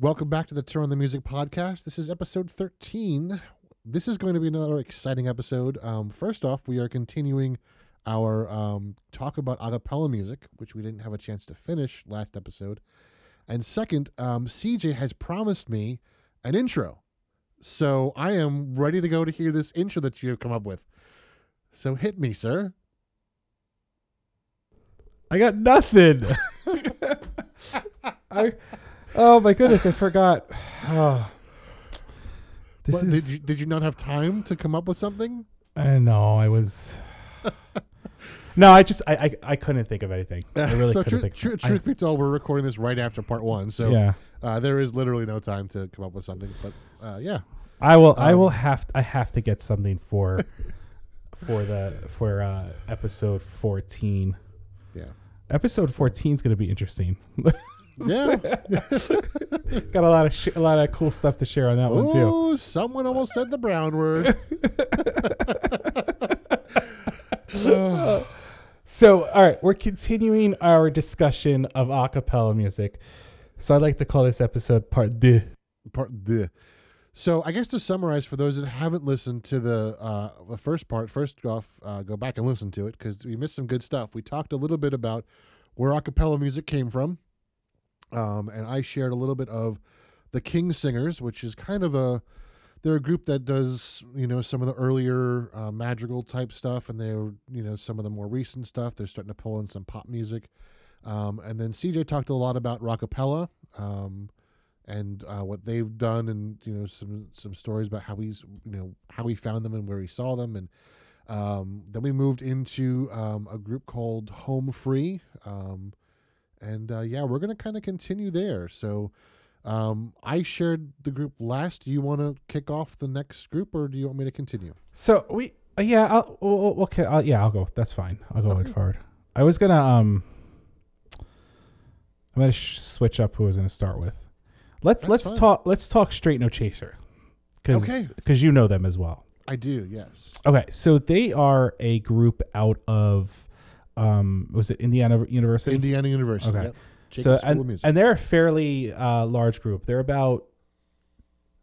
Welcome back to the Turn on the Music podcast. This is episode 13. This is going to be another exciting episode. Um, first off, we are continuing our um, talk about a cappella music, which we didn't have a chance to finish last episode. And second, um, CJ has promised me an intro. So I am ready to go to hear this intro that you have come up with. So hit me, sir. I got nothing. I, oh my goodness, I forgot. Oh, this What, is. did, you, did you not have time to come up with something? I know I was. no, I just I, I I couldn't think of anything. I really so couldn't tru- think. tru- of I- truth be told, we're recording this right after part one. So yeah, uh, there is literally no time to come up with something. But uh, yeah. I will. I Um, will have. I have to get something for for the for uh episode fourteen. Yeah. Episode fourteen is going to be interesting. Yeah. Got a lot of sh- a lot of cool stuff to share on that one too. Oh, someone almost said the brown word. Uh, So, all right, we're continuing our discussion of a cappella music. So, I'd like to call this episode part deux. part deux. So I guess to summarize for those that haven't listened to the uh, the first part, first off, uh, go back and listen to it because we missed some good stuff. We talked a little bit about where a cappella music came from, um, and I shared a little bit of the King's Singers, which is kind of a they're a group that does you know some of the earlier uh, madrigal type stuff, and they're you know some of the more recent stuff. They're starting to pull in some pop music, um, and then CJ talked a lot about rockapella. Um, and uh, what they've done, and you know some some stories about how he's you know how he found them and where he saw them, and um, then we moved into um, a group called Home Free, um, and uh, yeah, we're gonna kind of continue there. So um, I shared the group last. Do you want to kick off the next group, or do you want me to continue? So, we, uh, yeah, I'll, we'll- okay, I'll, yeah, I'll go. That's fine. I'll go Okay. forward. I was gonna, um, I'm gonna sh- switch up who I was gonna start with. Let's That's let's fine. talk. Let's talk straight no chaser, because Okay. you know them as well. I do, yes. Okay, so they are a group out of, um, was it Indiana University? Indiana University. Okay. Yep. So and, and they're a fairly uh, large group. They're about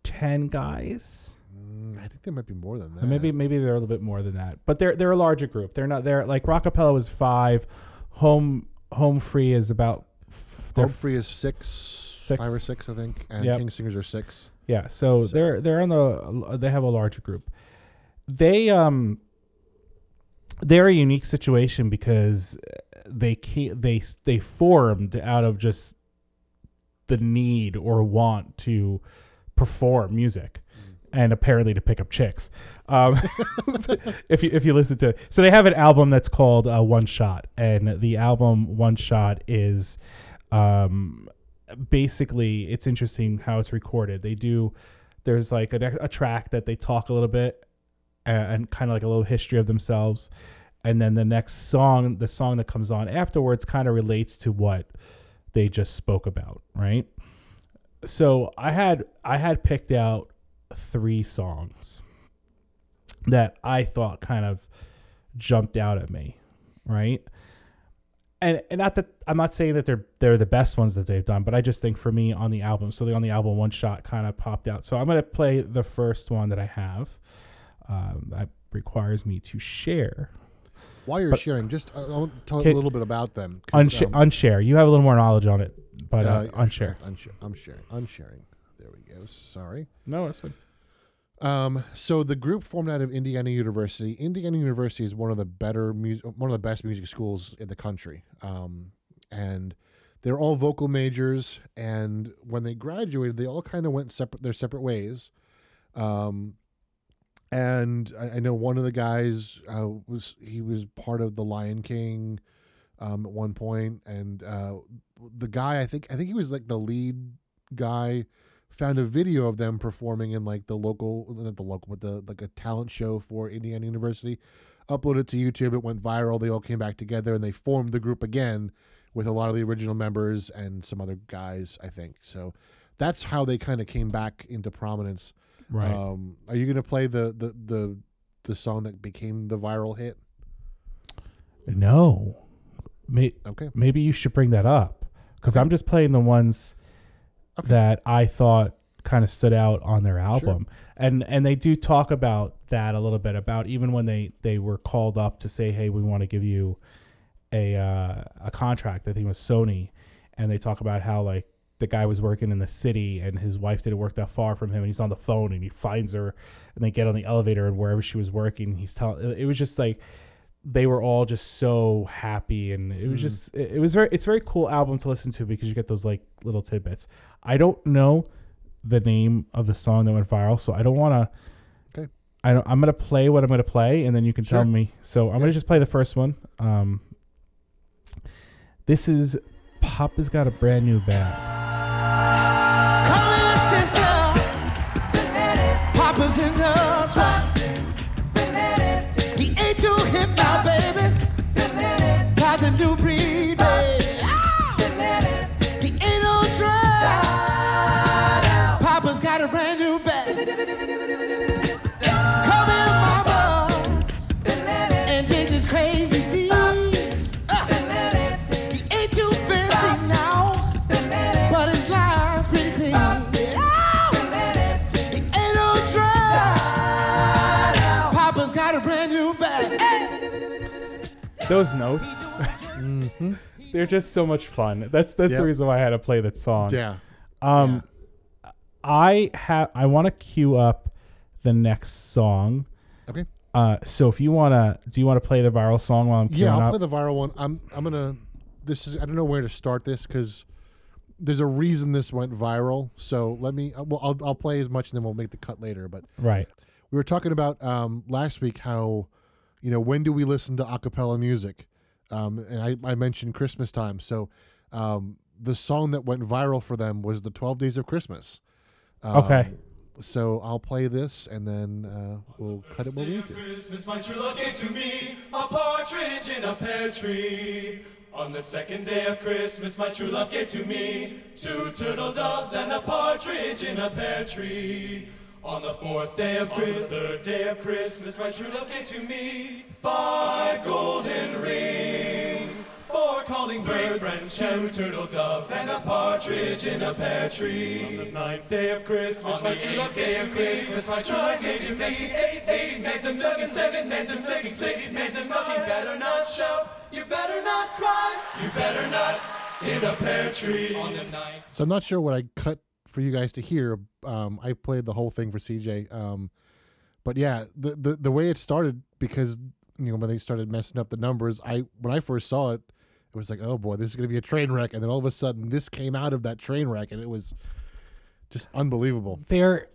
ten guys. Mm, I think there might be more than that. Maybe maybe they're a little bit more than that, but they're they're a larger group. They're not they're like Rockapella was five, home home free is about Home Free is six, Six. five or six, I think, and Yep. King's Singers are six. yeah. So, So- they're they're on the they have a larger group. They um they're a unique situation because they they they formed out of just the need or want to perform music and apparently to pick up chicks. Um, if you if you listen to it. so they have an album that's called uh, One Shot, and the album One Shot is um, basically it's interesting how it's recorded. They do there's like a, a track that they talk a little bit and, kind of like a little history of themselves, and then the next song, the song that comes on afterwards, kind of relates to what they just spoke about, right? So I had I had picked out three songs that I thought kind of jumped out at me, right? And and not that I'm not saying that they're they're the best ones that they've done, but I just think for me on the album, so the on the album one shot kind of popped out. So I'm gonna play the first one that I have. Um, that requires me to share. While you're But- sharing, just uh, I want to tell Okay. a little bit about them. Unsha- um, unshare. You have a little more knowledge on it, but uh, uh, unshare. Unsha- I'm sharing. I'm sharing. There we go. Sorry. No, it's fine. Um, so the group formed out of Indiana University. Indiana University is one of the better music, one of the best music schools in the country. Um, and they're all vocal majors. And when they graduated, they all kind of went separate their separate ways. Um, and I, I know one of the guys uh, was he was part of the Lion King um, at one point, and uh, the guy I think I think he was like the lead guy found a video of them performing in like the local not the local but the like a talent show for Indiana University uploaded to YouTube. It went viral. They all came back together and they formed the group again with a lot of the original members and some other guys I think. So that's how they kind of came back into prominence Right. um are you going to play the the the the song that became the viral hit no. May- okay maybe you should bring that up because I'm just playing the ones Okay. that I thought kind of stood out on their album. And and they do talk about that a little bit about even when they they were called up to say, "Hey, we want to give you a uh, a contract." I think it was Sony, and they talk about how like the guy was working in the city and his wife didn't work that far from him and he's on the phone and he finds her and they get on the elevator and wherever she was working he's telling it was just like they were all just so happy and it was Mm. just it, it was very it's a very cool album to listen to because you get those like little tidbits i don't know the name of the song that went viral so i don't want to Okay. i don't i'm gonna play what i'm gonna play and then you can tell me so i'm Yeah. gonna just play the first one um this is papa's got a brand new bag those notes they're just so much fun that's that's the reason why i had to play that song Yeah. um i have i want to queue up the next song Okay. uh so if you want to do you want to play the viral song while i'm queuing Yeah, I'll up play the viral one. I'm I'm gonna. This is I don't know where to start this because there's a reason this went viral. So let me. uh, Well, I'll I'll play as much and then we'll make the cut later. But right we were talking about um, last week how, you know, when do we listen to a cappella music? Um, and I, I mentioned Christmas time. So um, the song that went viral for them was the 12 Days of Christmas. Um, Okay. So I'll play this and then uh, we'll cut it when we need to. Christmas, my true love gave to me a partridge in a pear tree. On the second day of Christmas, my true love gave to me two turtle doves and a partridge in a pear tree. On the fourth day of Christmas, the third day of Christmas, my true love gave to me five golden rings. Four calling birds, friends, two turtle doves, and a partridge in a pear tree. On the ninth day of Christmas, my true love gave to Christmas, my true love gave to me eight days, nights and seven, seven, nights and six, six, nights and five. You better not shout, you better not cry, you better not in a pear tree. On the ninth. So I'm not sure what I cut for you guys to hear. Um, I played the whole thing for CJ. Um, but yeah, the, the the way it started because you know when they started messing up the numbers, I when I first saw it, it was like, oh boy, this is gonna be a train wreck, and then all of a sudden this came out of that train wreck, and it was just unbelievable. they're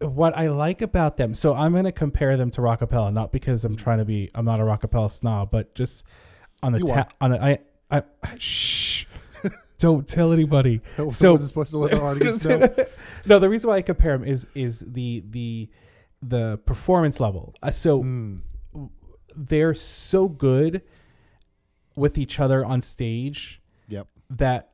what I like about them. So I'm going to compare them to Rockapella, not because I'm trying to be. I'm not a Rockapella snob, but just on the ta- on the I I shh. Don't tell anybody. So supposed to let the audience know. no, the reason why I compare them is is the the the performance level. Uh, so Mm, they're so good with each other on stage yep. that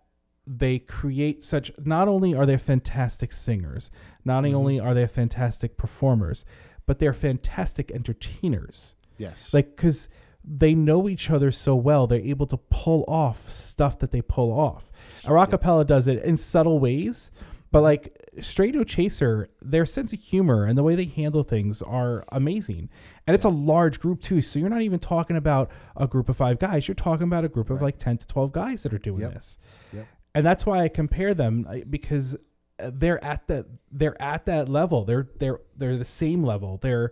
they create such not only are they fantastic singers not Mm-hmm. only are they fantastic performers but they're fantastic entertainers Yes. like because they know each other so well they're able to pull off stuff that they pull off a rockapella does it in subtle ways but like straight no chaser their sense of humor and the way they handle things are amazing and it's a large group too so you're not even talking about a group of five guys you're talking about a group of like 10 to 12 guys that are doing Yep. this Yep. and that's why I compare them because uh, they're at that they're at that level. They're they're they're the same level. They're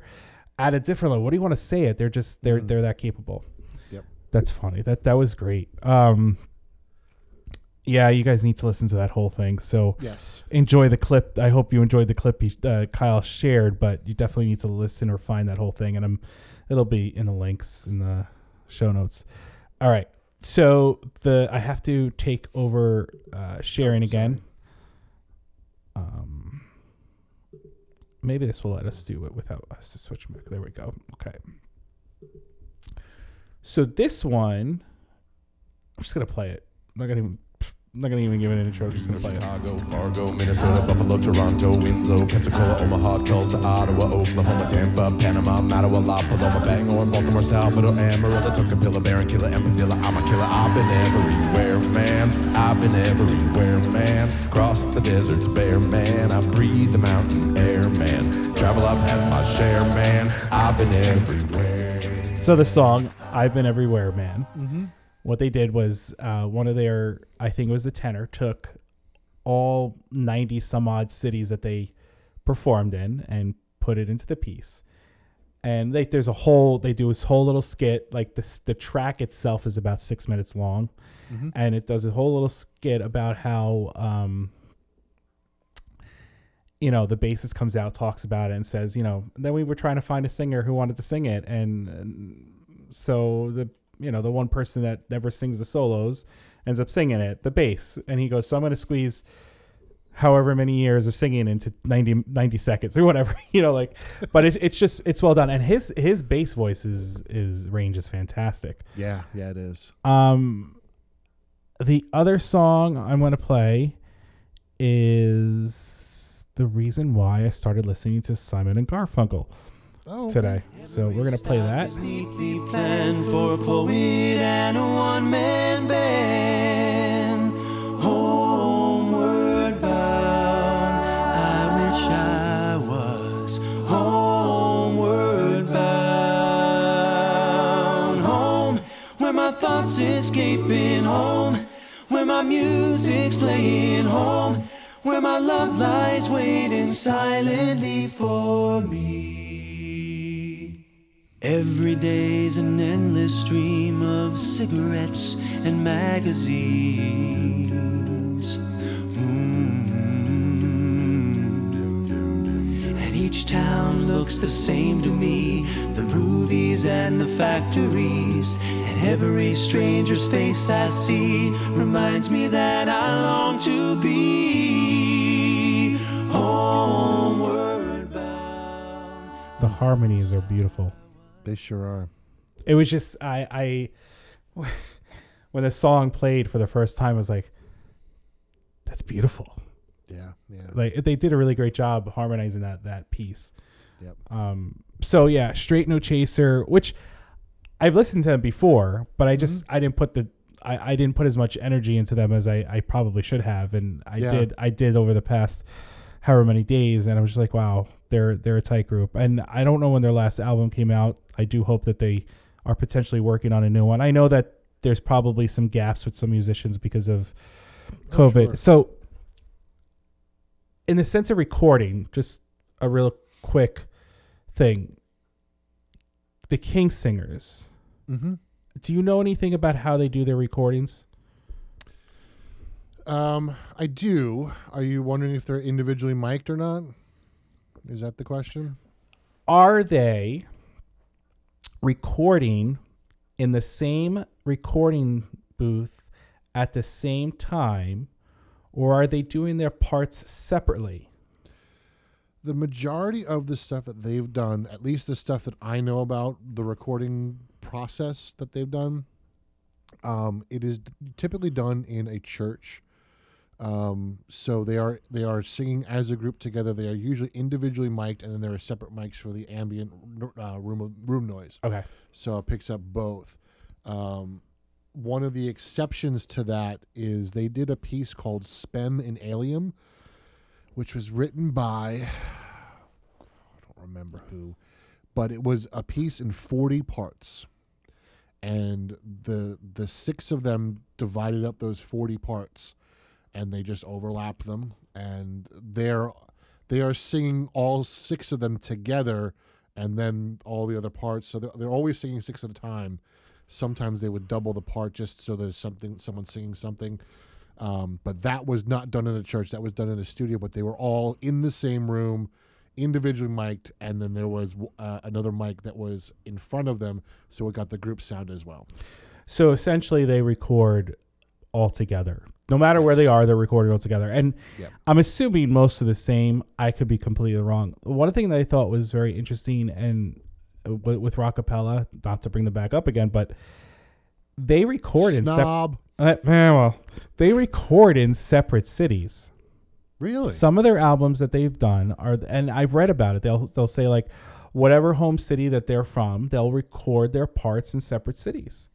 at a different level. What do you want to say it? They're just they're they're that capable. Yep. That's funny. That that was great. Um yeah, you guys need to listen to that whole thing. So Yes. enjoy the clip. I hope you enjoyed the clip he, uh, Kyle shared, but you definitely need to listen or find that whole thing, and I'm, it'll be in the links in the show notes. All right, so the I have to take over uh, sharing Oh, again. Um, maybe this will let us do it without us to switch back. There we go. Okay. So this one, I'm just gonna play it. I'm not gonna even I'm not gonna even give it an intro. Just gonna play it. Chicago, Fargo, Minnesota, Buffalo, Toronto, Winslow, Pensacola, Omaha, Tulsa, Ottawa, Oklahoma, Tampa, Panama, Mattawa, La Paloma, Bangor, Baltimore, Salvador, Amarillo, Tocopilla, Barranquilla, and Manila. I'm a killer. I've been everywhere, man. I've been everywhere, man. Cross the deserts, bare man. I breathe the mountain air, man. Travel, I've had my share, man. I've been everywhere. So the song "I've Been Everywhere, Man." Mm-hmm. What they did was uh, one of their, I think it was the tenor, took all ninety some odd cities that they performed in and put it into the piece. And they, there's a whole, they do this whole little skit. Like the the track itself is about six minutes long, Mhm. and it does a whole little skit about how. Um, you know, the bassist comes out, talks about it, and says, you know, then we were trying to find a singer who wanted to sing it, and, and so the you know the one person that never sings the solos ends up singing it, the bass, and he goes, so I'm going to squeeze however many years of singing into 90, 90 seconds or whatever, you know, like, but it, it's just it's well done, and his his bass voice is is range is fantastic. Yeah, yeah, it is. Um, the other song I'm going to play is the reason why I started listening to Simon and Garfunkel Oh, today. So we're going to play that. Planned for a poet and a one man band. Homeward bound, I wish I was homeward bound. Home, where my thoughts escaping home, where my music's playing home, where my love lies waiting silently for me. Every day's an endless stream of cigarettes and magazines. Mm. And each town looks the same to me the movies and the factories. And every stranger's face I see reminds me that I long to be homeward bound. The harmonies are beautiful. They sure are. It was just I I when the song played for the first time I was like that's beautiful. Yeah, yeah. Like they did a really great job harmonizing that that piece. Yep. Um so yeah, Straight No Chaser, which I've listened to them before, but I just I didn't put the I, I didn't put as much energy into them as I, I probably should have and I Yeah. did I did over the past however many days and I was just like, wow, they're they're a tight group. And I don't know when their last album came out. I do hope that they are potentially working on a new one. I know that there's probably some gaps with some musicians because of Oh, COVID. sure. So in the sense of recording, just a real quick thing. The King's Singers. Mm-hmm. Do you know anything about how they do their recordings? Um, I do. Are you wondering if they're individually mic'd or not? Is that the question? Are they recording in the same recording booth at the same time, or are they doing their parts separately? The majority of the stuff that they've done, at least the stuff that I know about the recording process that they've done, um, it is typically done in a church. Um, so they are they are singing as a group together. They are usually individually mic'd, and then there are separate mics for the ambient uh, room room noise. Okay. so it picks up both. Um, one of the exceptions to that is they did a piece called Spem in Alium, which was written by I don't remember who, but it was a piece in forty parts, and the the six of them divided up those forty parts, and they just overlap them, and they're they are singing all six of them together and then all the other parts. So they're, they're always singing six at a time. Sometimes they would double the part just so there's something someone singing something. Um, but that was not done in a church. That was done in a studio. But they were all in the same room, individually mic'd, and then there was uh, another mic that was in front of them, so it got the group sound as well. So essentially, they record all together. No matter where they are, they're recording all together. And Yep. I'm assuming most of the same. I could be completely wrong. One thing that I thought was very interesting and uh, with, with Rockapella, not to bring them back up again, but they record in separate. Snob. Uh, well, they record in separate cities. Really? Some of their albums that they've done are, and I've read about it. They'll they'll say like, whatever home city that they're from, they'll record their parts in separate cities.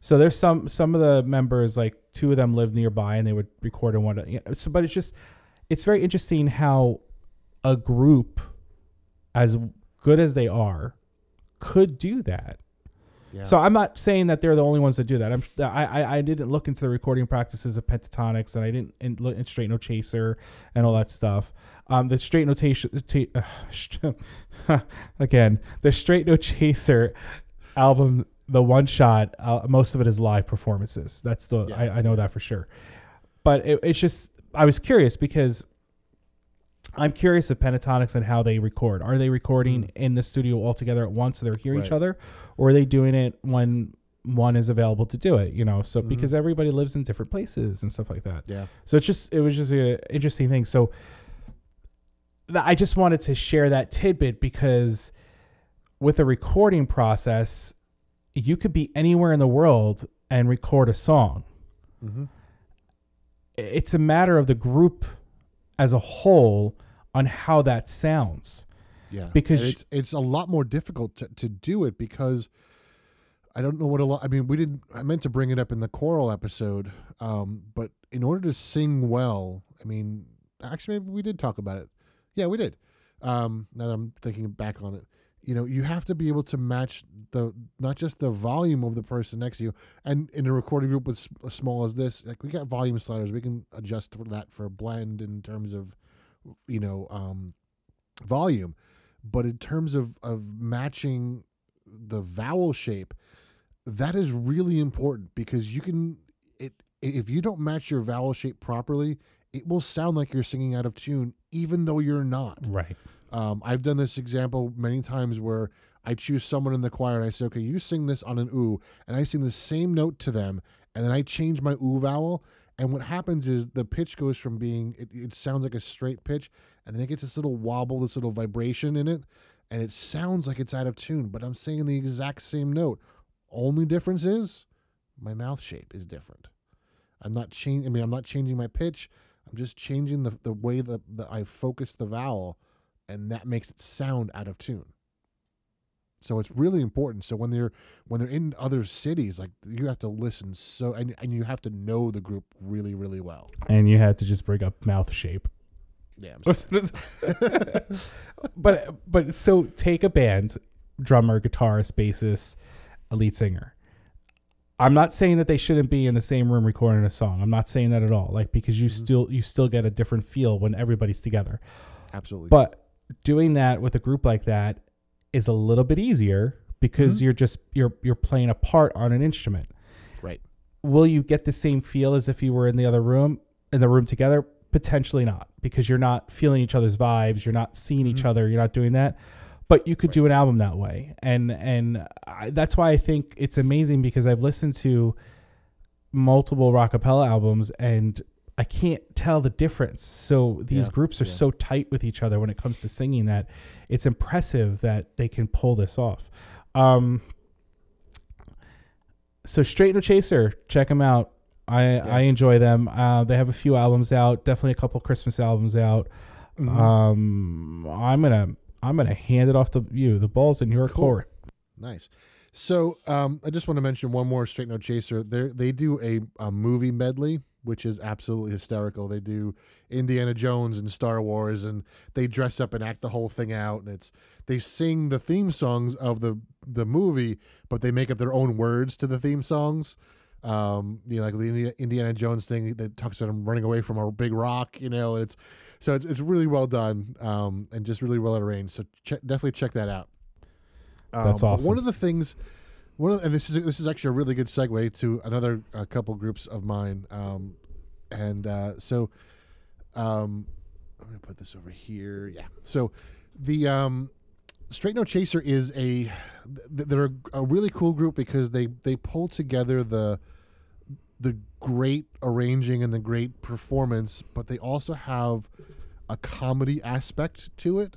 So there's some some of the members like two of them live nearby and they would record and one. You know, so, but it's just it's very interesting how a group as good as they are could do that. yeah. So I'm not saying that they're the only ones that do that. I'm I I, I didn't look into the recording practices of Pentatonix and I didn't in, look at Straight No Chaser and all that stuff. Um, the Straight Notation uh, again the Straight No Chaser album, the one shot, uh, most of it is live performances. That's the Yeah. I, I know that for sure. But it, it's just I was curious because I'm curious of Pentatonix and how they record. Are they recording in the studio all together at once so they're hearing each other, or are they doing it when one is available to do it? You know, so because everybody lives in different places and stuff like that. yeah. So it's just it was just an interesting thing. So th- I just wanted to share that tidbit because with the recording process, you could be anywhere in the world and record a song. Mhm. It's a matter of the group as a whole on how that sounds. Yeah, Because- And it's it's a lot more difficult to, to do it because I don't know what a lot. I mean, we didn't. I meant to bring it up in the choral episode, um, but in order to sing well, I mean, actually, maybe we did talk about it. Yeah, we did. Um, now that I'm thinking back on it, you know, you have to be able to match the not just the volume of the person next to you, and in a recording group with as small as this, like we got volume sliders, we can adjust for that for blend in terms of, you know, um, volume. But in terms of of matching the vowel shape that is really important because you can it if you don't match your vowel shape properly it will sound like you're singing out of tune even though you're not. Right. Um, I've done this example many times where I choose someone in the choir and I say, okay, you sing this on an ooh, and I sing the same note to them, and then I change my ooh vowel. And what happens is the pitch goes from being, it, it sounds like a straight pitch, and then it gets this little wobble, this little vibration in it, and it sounds like it's out of tune, but I'm saying the exact same note. Only difference is my mouth shape is different. I'm not changing, I mean, I'm not changing my pitch. I'm just changing the, the way that, that I focus the vowel and that makes it sound out of tune. So it's really important. So when they're when they're in other cities, like you have to listen so and and you have to know the group really really well. And you had to just bring up mouth shape. Yeah. but but so take a band, drummer, guitarist, bassist, a lead singer. I'm not saying that they shouldn't be in the same room recording a song. I'm not saying that at all. Like because you mm-hmm. still you still get a different feel when everybody's together. Absolutely. But doing that with a group like that is a little bit easier because mm-hmm. you're just you're you're playing a part on an instrument. right. Will you get the same feel as if you were in the other room in the room together? Potentially not, because you're not feeling each other's vibes, you're not seeing each mm-hmm. other, you're not doing that. But you could do an album that way, and and I, that's why I think it's amazing because I've listened to multiple rockapella albums and I can't tell the difference. So these Yeah, groups are yeah. so tight with each other when it comes to singing that it's impressive that they can pull this off. Um, so Straight No Chaser, check them out. I I enjoy them. Uh, they have a few albums out, definitely a couple Christmas albums out. Mm-hmm. Um, I'm gonna I'm gonna hand it off to you. The ball's in your Cool. court. Nice. So um, I just want to mention one more Straight No Chaser. They they do a, a movie medley, which is absolutely hysterical. They do Indiana Jones and Star Wars, and they dress up and act the whole thing out. And it's they sing the theme songs of the the movie, but they make up their own words to the theme songs. Um, you know, like the Indiana Jones thing that talks about him running away from a big rock. You know, and it's so it's, it's really well done um, and just really well arranged. So che- definitely check that out. That's Um, but awesome. One of the things, one of, and this is this is actually a really good segue to another uh, couple groups of mine, um, and uh, so um, I'm gonna put this over here. Yeah. So the um, Straight No Chaser is a th- they're a really cool group because they they pull together the the great arranging and the great performance, but they also have a comedy aspect to it,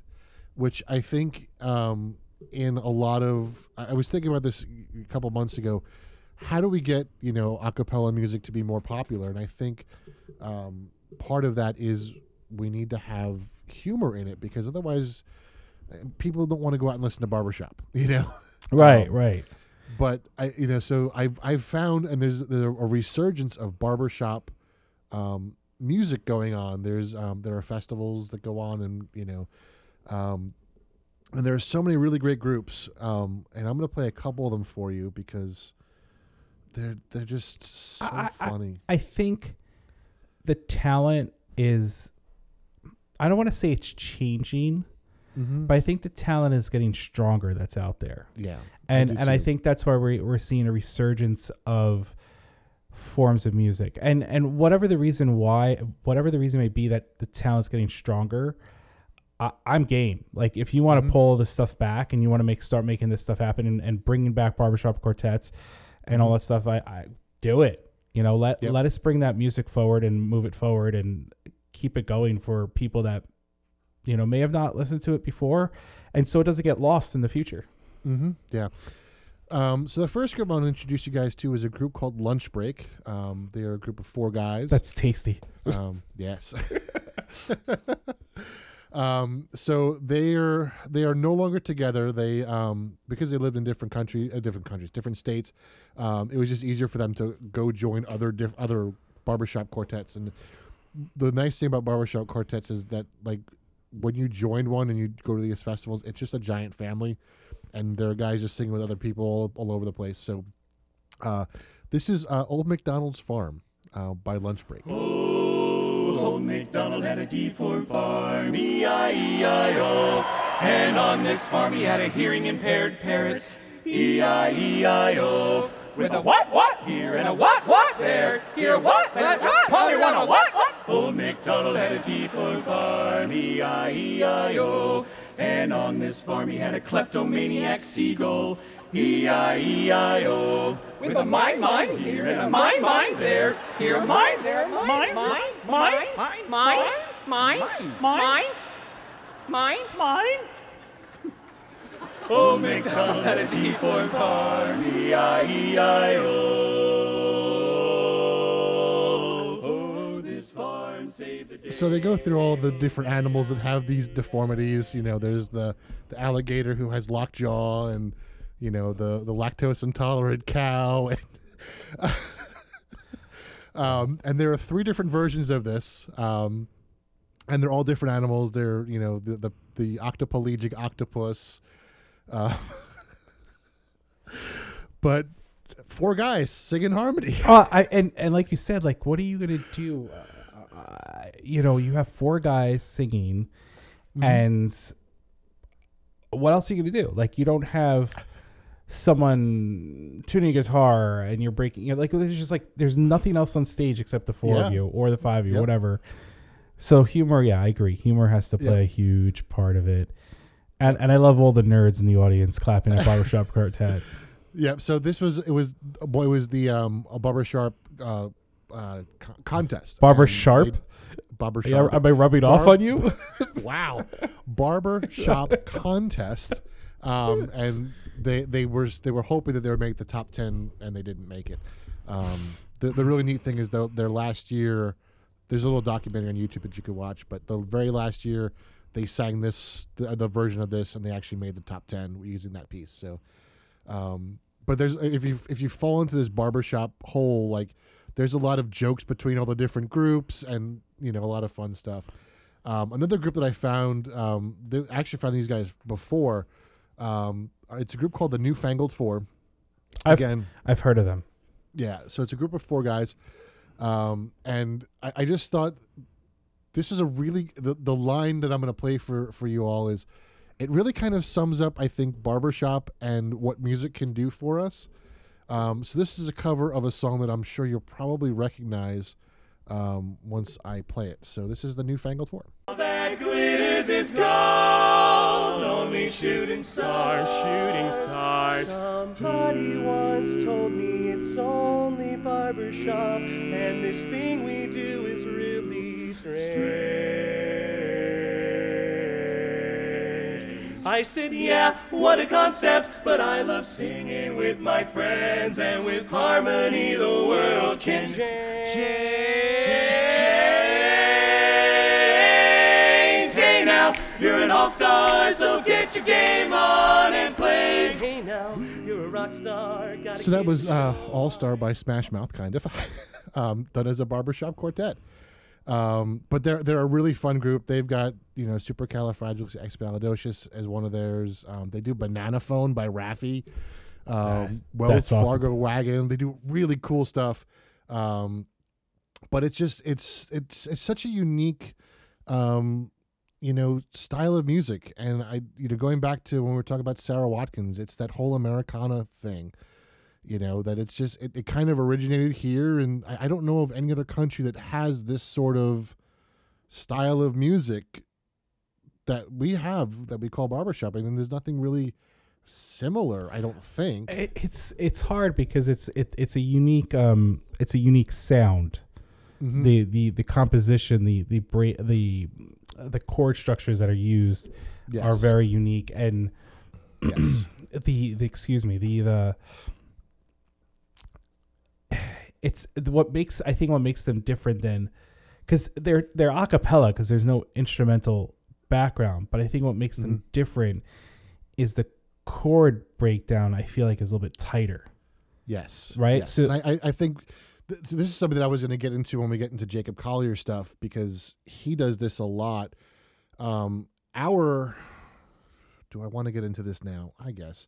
which I think um, in a lot of I was thinking about this a couple months ago, how do we get you know a cappella music to be more popular? And I think um, part of that is we need to have humor in it because otherwise uh, people don't want to go out and listen to barbershop, you know. Right, Um, right. but I, you know, so I've I've found, and there's there's a resurgence of barbershop um, music going on. There's um, there are festivals that go on, and you know, um, and there are so many really great groups. Um, and I'm gonna play a couple of them for you because they're they're just so I- I- funny. I think the talent is I don't want to say it's changing, mm-hmm. but I think the talent is getting stronger that's out there. yeah, And do and I think that's why we're we're seeing a resurgence of forms of music. And and whatever the reason why whatever the reason may be that the talent's getting stronger, I, I'm game. Like if you want to Mhm. pull this stuff back and you want to make start making this stuff happen and, and bringing back barbershop quartets and all that stuff, I, I do it. You know, let Yep. let us bring that music forward and move it forward and keep it going for people that you know may have not listened to it before, and so it doesn't get lost in the future. Mm-hmm. Yeah. Um, so the first group I want to introduce you guys to is a group called Lunch Break. Um, they are a group of four guys. That's tasty. um, yes. um, so they are they are no longer together. They um, because they lived in different country, uh, different countries, different states. Um, it was just easier for them to go join other diff- other barbershop quartets. And the nice thing about barbershop quartets is that like when you join one and you go to these festivals, it's just a giant family, and there are guys just singing with other people all, all over the place. So uh, this is uh, Old McDonald's Farm uh, by Lunch Break. Old MacDonald had a deformed farm, E E-I-E-I-O. And on this farm he had a hearing impaired parrot, E E-I-E-I-O. With a what, what here and a what, what there. Here, what, that, what, Polly want a what, what. Old MacDonald had a deformed farm, E-I-E-I-O. And on this farm he had a kleptomaniac seagull, E-I-E-I-O. With a mine, mine here and a mine, mine there. Here, a mine, there, a mine, mine, mine, mine, Mine, mine, mine, mine. Old oh, MacDonald had a deformed farm, E-I-E-I-O. So they go through all the different animals that have these deformities. You know, there's the, the alligator who has lockjaw, and you know the the lactose intolerant cow, and um, and there are three different versions of this, um, and they're all different animals. They're you know the the, the octopelagic octopus, uh, but four guys sing in harmony. Uh, I and and like you said, like what are you gonna do? Uh, you know, you have four guys singing, and what else are you gonna do? Like you don't have someone tuning a guitar and you're breaking. You know, like there's just like there's nothing else on stage except the four Yeah. of you or the five of you, Yep. whatever. So humor, yeah, I agree. Humor has to play a huge part of it. And, and I love all the nerds in the audience clapping at Barbershop Quartet. Yep. So this was it was boy it was the um a barber sharp uh, uh co- contest. Barber And Sharp? they- Barber Yeah, sharp. am I rubbing off Barb- on you? wow. Barber shop contest. Um and they they were they were hoping that they would make the top ten and they didn't make it. Um the the really neat thing is though their last year there's a little documentary on YouTube that you could watch, but the very last year they sang this the, the version of this and they actually made the top 10 using that piece. So um, but there's if you if you fall into this barbershop hole, like there's a lot of jokes between all the different groups and you know a lot of fun stuff. Um, another group that I found, um, they I actually found these guys before. Um, it's a group called the Newfangled Four. I've- Again, I've heard of them. yeah. So it's a group of four guys, um, and I, I just thought this is a really the, the line that I'm going to play for for you all is it really kind of sums up I think barbershop and what music can do for us. Um, so this is a cover of a song that I'm sure you'll probably recognize um, once I play it. So this is the Newfangled Four. that glitters is gold. Only shooting stars, shooting stars. Somebody once told me it's only barbershop, and this thing we do is really strange. I said, yeah, what a concept. But I love singing with my friends, and with harmony the world can change. Hey now, you're an all-star, so get your game on and play. Hey now, you're a rock star. So that was uh, All Star by Smash Mouth, kind of, um, done as a barbershop quartet. Um, but they're they're a really fun group. They've got you know Supercalifragilisticexpialidocious as one of theirs. Um, they do Banana Phone by Raffi. Um, Wells that's awesome. Fargo Wagon. They do really cool stuff. Um, but it's just it's it's it's such a unique um you know style of music and i you know going back to when we were talking about sara watkins it's that whole americana thing you know that it's just it, it kind of originated here and I, I don't know of any other country that has this sort of style of music that we have that we call barbershop I mean there's nothing really similar i don't think It, it's it's hard because it's it, it's a unique um it's a unique sound. Mhm. The the the composition, the the bra- the the chord structures that are used are very unique and yes. the, the excuse me the the it's what makes I think what makes them different than because they're they're a cappella because there's no instrumental background but I think what makes them different is the chord breakdown I feel like is a little bit tighter Yes. Right? yes. So- and I, I, I think th- this is something that I was going to get into when we get into Jacob Collier stuff because he does this a lot. Um, our, do I want to get into this now? I guess.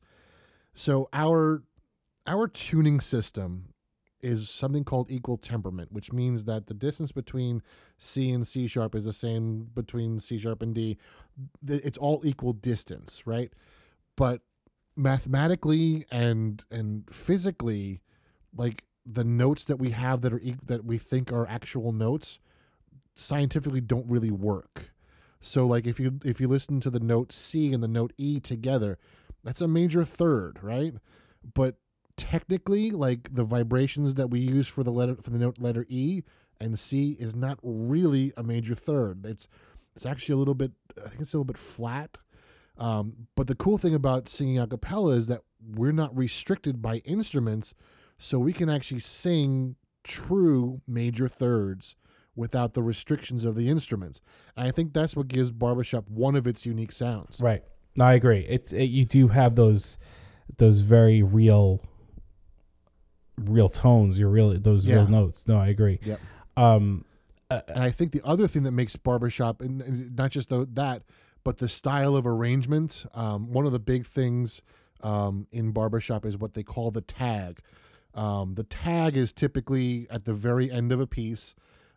So our, our tuning system is something called equal temperament, which means that the distance between C and C sharp is the same between C sharp and D. It's all equal distance, right? But mathematically and and physically like the notes that we have that are that we think are actual notes scientifically don't really work so like if you if you listen to the note c and the note e together that's a major third right but technically like the vibrations that we use for the letter for the note letter e and c is not really a major third it's it's actually a little bit i think it's a little bit flat um, but the cool thing about singing a cappella is that we're not restricted by instruments, so we can actually sing true major thirds without the restrictions of the instruments. And I think that's what gives barbershop one of its unique sounds. right no I agree it's it, you do have those those very real real tones your real those Yeah. real notes no I agree Yep. um And I think the other thing that makes barbershop, and and not just tho- that, but the style of arrangement. Um, one of the big things um, in barbershop is what they call the tag. Um, the tag is typically at the very end of a piece.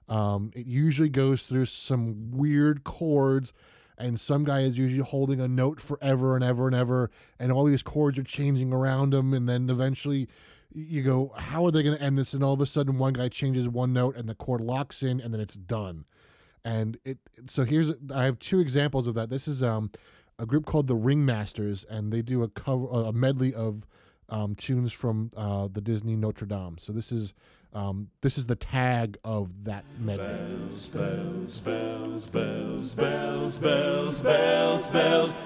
Um, it usually goes through some weird chords, and some guy is usually holding a note forever and ever and ever, and all these chords are changing around him, and then eventually you go, how are they going to end this? And all of a sudden, one guy changes one note, and the chord locks in, and then it's done. And it so here's I have two examples of that. This is um, a group called the Ringmasters, and they do a cover a medley of um, tunes from uh, the Disney Notre Dame. So this is um, this is the tag of that medley. Bells, bells, bells, bells, bells, bells, bells, bells.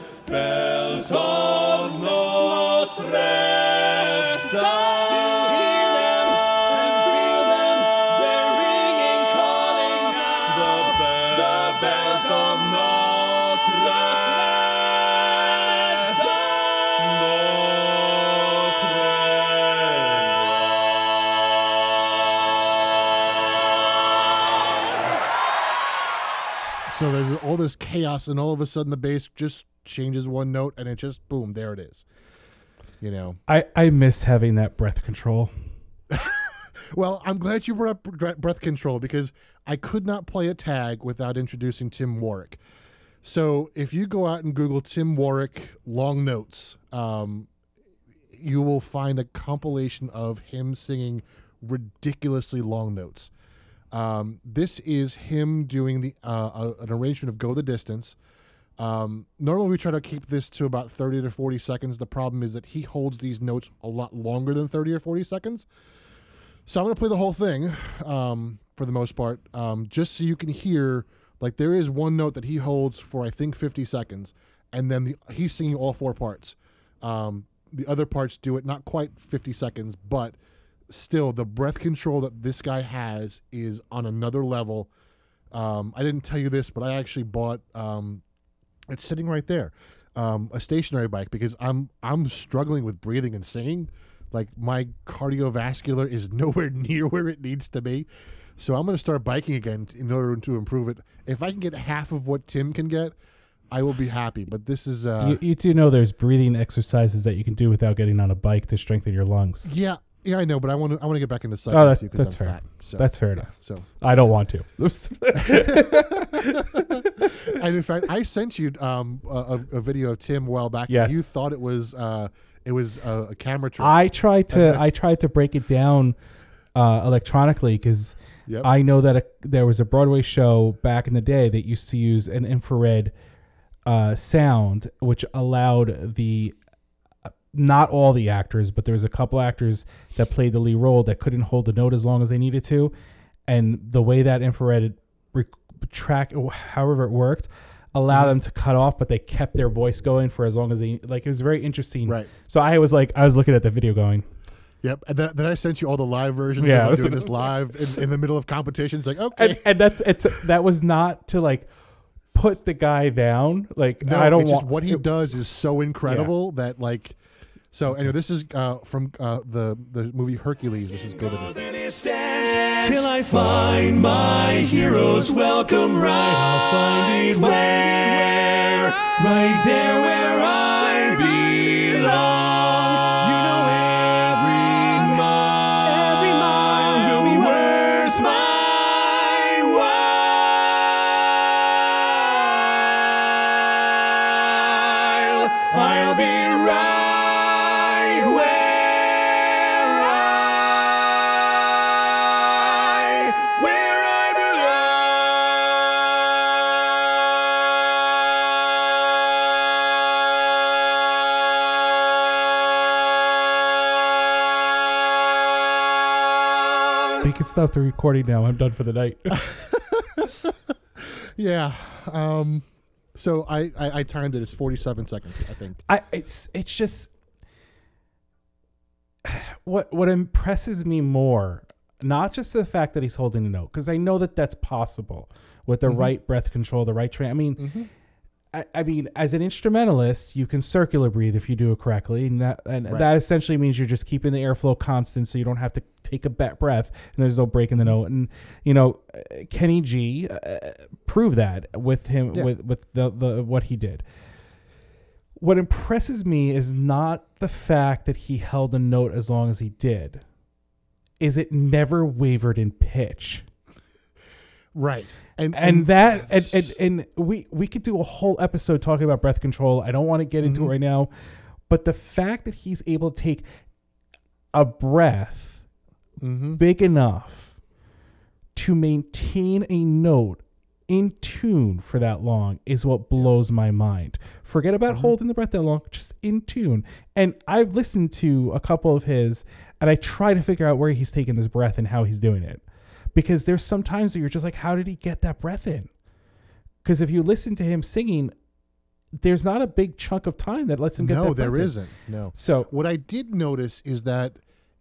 Chaos, and all of a sudden the bass just changes one note, and it just boom, there it is. You know. I I miss having that breath control Well, I'm glad you brought up breath control because I could not play a tag without introducing Tim Waurick. So if you go out and Google Tim Waurick long notes, um, you will find a compilation of him singing ridiculously long notes. Um, this is him doing the uh, uh, an arrangement of "Go the Distance." Um, normally, we try to keep this to about thirty to forty seconds. The problem is that he holds these notes a lot longer than thirty or forty seconds. So I'm going to play the whole thing um, for the most part, um, just so you can hear. Like there is one note that he holds for I think 50 seconds, and then the, he's singing all four parts. Um, the other parts do it not quite 50 seconds, but still the breath control that this guy has is on another level. Um, I didn't tell you this, but I actually bought. Um, it's sitting right there, um, a stationary bike because I'm I'm struggling with breathing and singing. Like my cardiovascular is nowhere near where it needs to be. So I'm going to start biking again in order to improve it. If I can get half of what Tim can get, I will be happy. But this is uh, you, you do know there's breathing exercises that you can do without getting on a bike to strengthen your lungs. yeah, yeah, I know. But I want to I want to get back into cycling Oh, that- too because I'm fair. fat. So That's fair yeah, enough. So I don't want to. and in fact, I sent you um, a, a video of Tim a while back. Yes. and you thought it was uh, it was a, a camera trick. I tried to I tried to break it down uh, electronically because Yep. I know that a, there was a Broadway show back in the day that used to use an infrared uh, sound, which allowed the not all the actors, but there was a couple actors that played the lead role that couldn't hold the note as long as they needed to, and the way that infrared rec- track, however it worked, allowed Mm-hmm. them to cut off, but they kept their voice going for as long as they like. It was very interesting. Right. So I was like, I was looking at the video going. Yep. And then, then I sent you all the live versions Yeah, of doing this live in, in the middle of competitions. Like, okay. and, and that's it's that was not to like put the guy down. Like no, I don't want just what he it- does is so incredible that like. So anyway, this is uh, from uh, the the movie Hercules. This is Go the Distance. Till I find my hero's welcome right. I'll find it where, right there where I You can stop the recording now. I'm done for the night. Yeah. Um. So I, I I timed it. It's forty seven seconds. I think. I it's it's just what what impresses me more, not just the fact that he's holding a note, because I know that that's possible with the right breath control, the right train. I mean, I, I mean, as an instrumentalist, you can circular breathe if you do it correctly, and that and that essentially means you're just keeping the airflow constant, so you don't have to take a bet breath, and there's no break in the note. And you know, uh, Kenny G uh, proved that with him Yeah. with with the the what he did. What impresses me is not the fact that he held a note as long as he did, is it never wavered in pitch Right. And and that and, and and we we could do a whole episode talking about breath control. I don't want to get into Mm-hmm. it right now, but the fact that he's able to take a breath Mm-hmm. big enough to maintain a note in tune for that long is what blows my mind. Forget about Mm-hmm. holding the breath that long, just in tune. And I've listened to a couple of his and I try to figure out where he's taking his breath and how he's doing it. Because there's some times that you're just like, how did he get that breath in? Because if you listen to him singing, there's not a big chunk of time that lets him get no, that there breath in. isn't. No. So What I did notice is that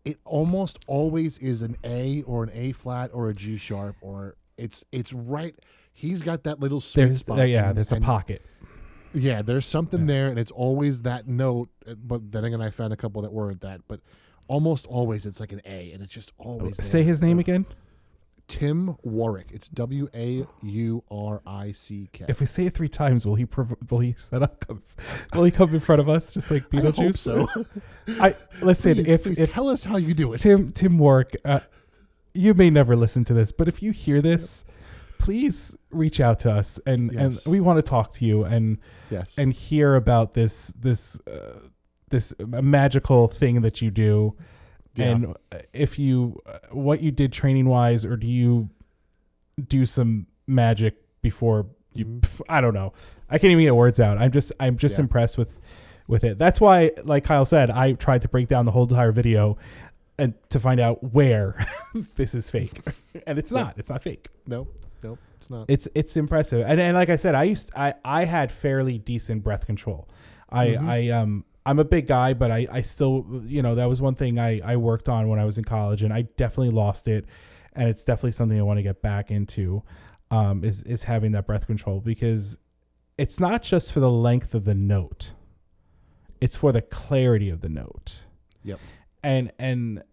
it almost always is an A or an A flat or a G sharp or it's it's right. He's got that little sweet there's spot. there, yeah, and- there's a and- pocket. Yeah, there's something there, and it's always that note. uh, But then again, I found a couple that weren't that. But almost always, it's like an A, and it's just always. Say there. his name again. Tim Waurick. It's W A U R I C K. If we say it three times, will he prov- will he set up? Come, will he come in front of us just like I Beetlejuice? hope so. I listen. please, if please if tell us how you do it. Tim Tim Waurick, uh, you may never listen to this, but if you hear this, please reach out to us and and we want to talk to you and Yes. and hear about this this uh, this magical thing that you do. Yeah. And if you, uh, what you did training wise, or do you do some magic before you? Mhm. I don't know. I can't even get words out. I'm just, I'm just Yeah. impressed with, with it. That's why, like Kyle said, I tried to break down the whole entire video, and to find out where this is fake, and it's not. It's not fake. No, no, It's not. It's it's impressive, and and like I said, I used I I had fairly decent breath control. I Mm-hmm. I um I'm a big guy, but I I still you know that was one thing I I worked on when I was in college, and I definitely lost it, and it's definitely something I want to get back into. Um, is is having that breath control because it's not just for the length of the note, it's for the clarity of the note Yep. and and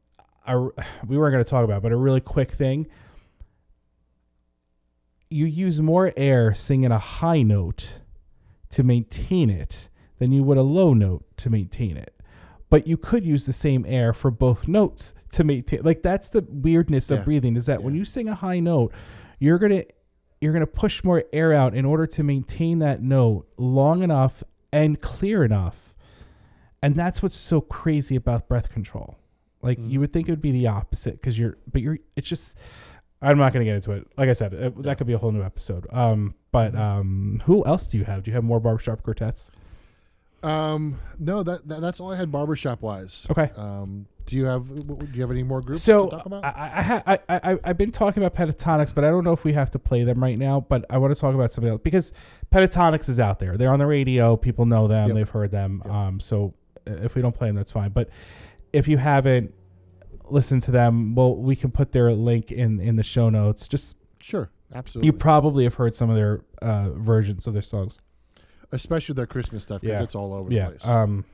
I, we weren't going to talk about, it, but a really quick thing. You use more air singing a high note to maintain it than you would a low note to maintain it. But you could use the same air for both notes to maintain. Like that's the weirdness of Yeah. breathing is that when you sing a high note, you're gonna you're gonna push more air out in order to maintain that note long enough and clear enough. And that's what's so crazy about breath control. Like you would think it would be the opposite because you're, but you're. It's just. I'm not gonna get into it. Like I said, it, that could be a whole new episode. Um, but um, who else do you have? Do you have more barbershop quartets? Um, no, that, that that's all I had barbershop wise. Okay. Um, do you have do you have any more groups So to talk about? I, I, I, I, I've been talking about Pentatonix, but I don't know if we have to play them right now. But I want to talk about something else because Pentatonix is out there. They're on the radio. People know them. Yep. They've heard them. Um, so if we don't play them, that's fine. But if you haven't listened to them, well, we can put their link in in the show notes. Just sure, absolutely. you probably have heard some of their uh, versions of their songs. Especially their Christmas stuff because Yeah. it's all over the Yeah. place. Um,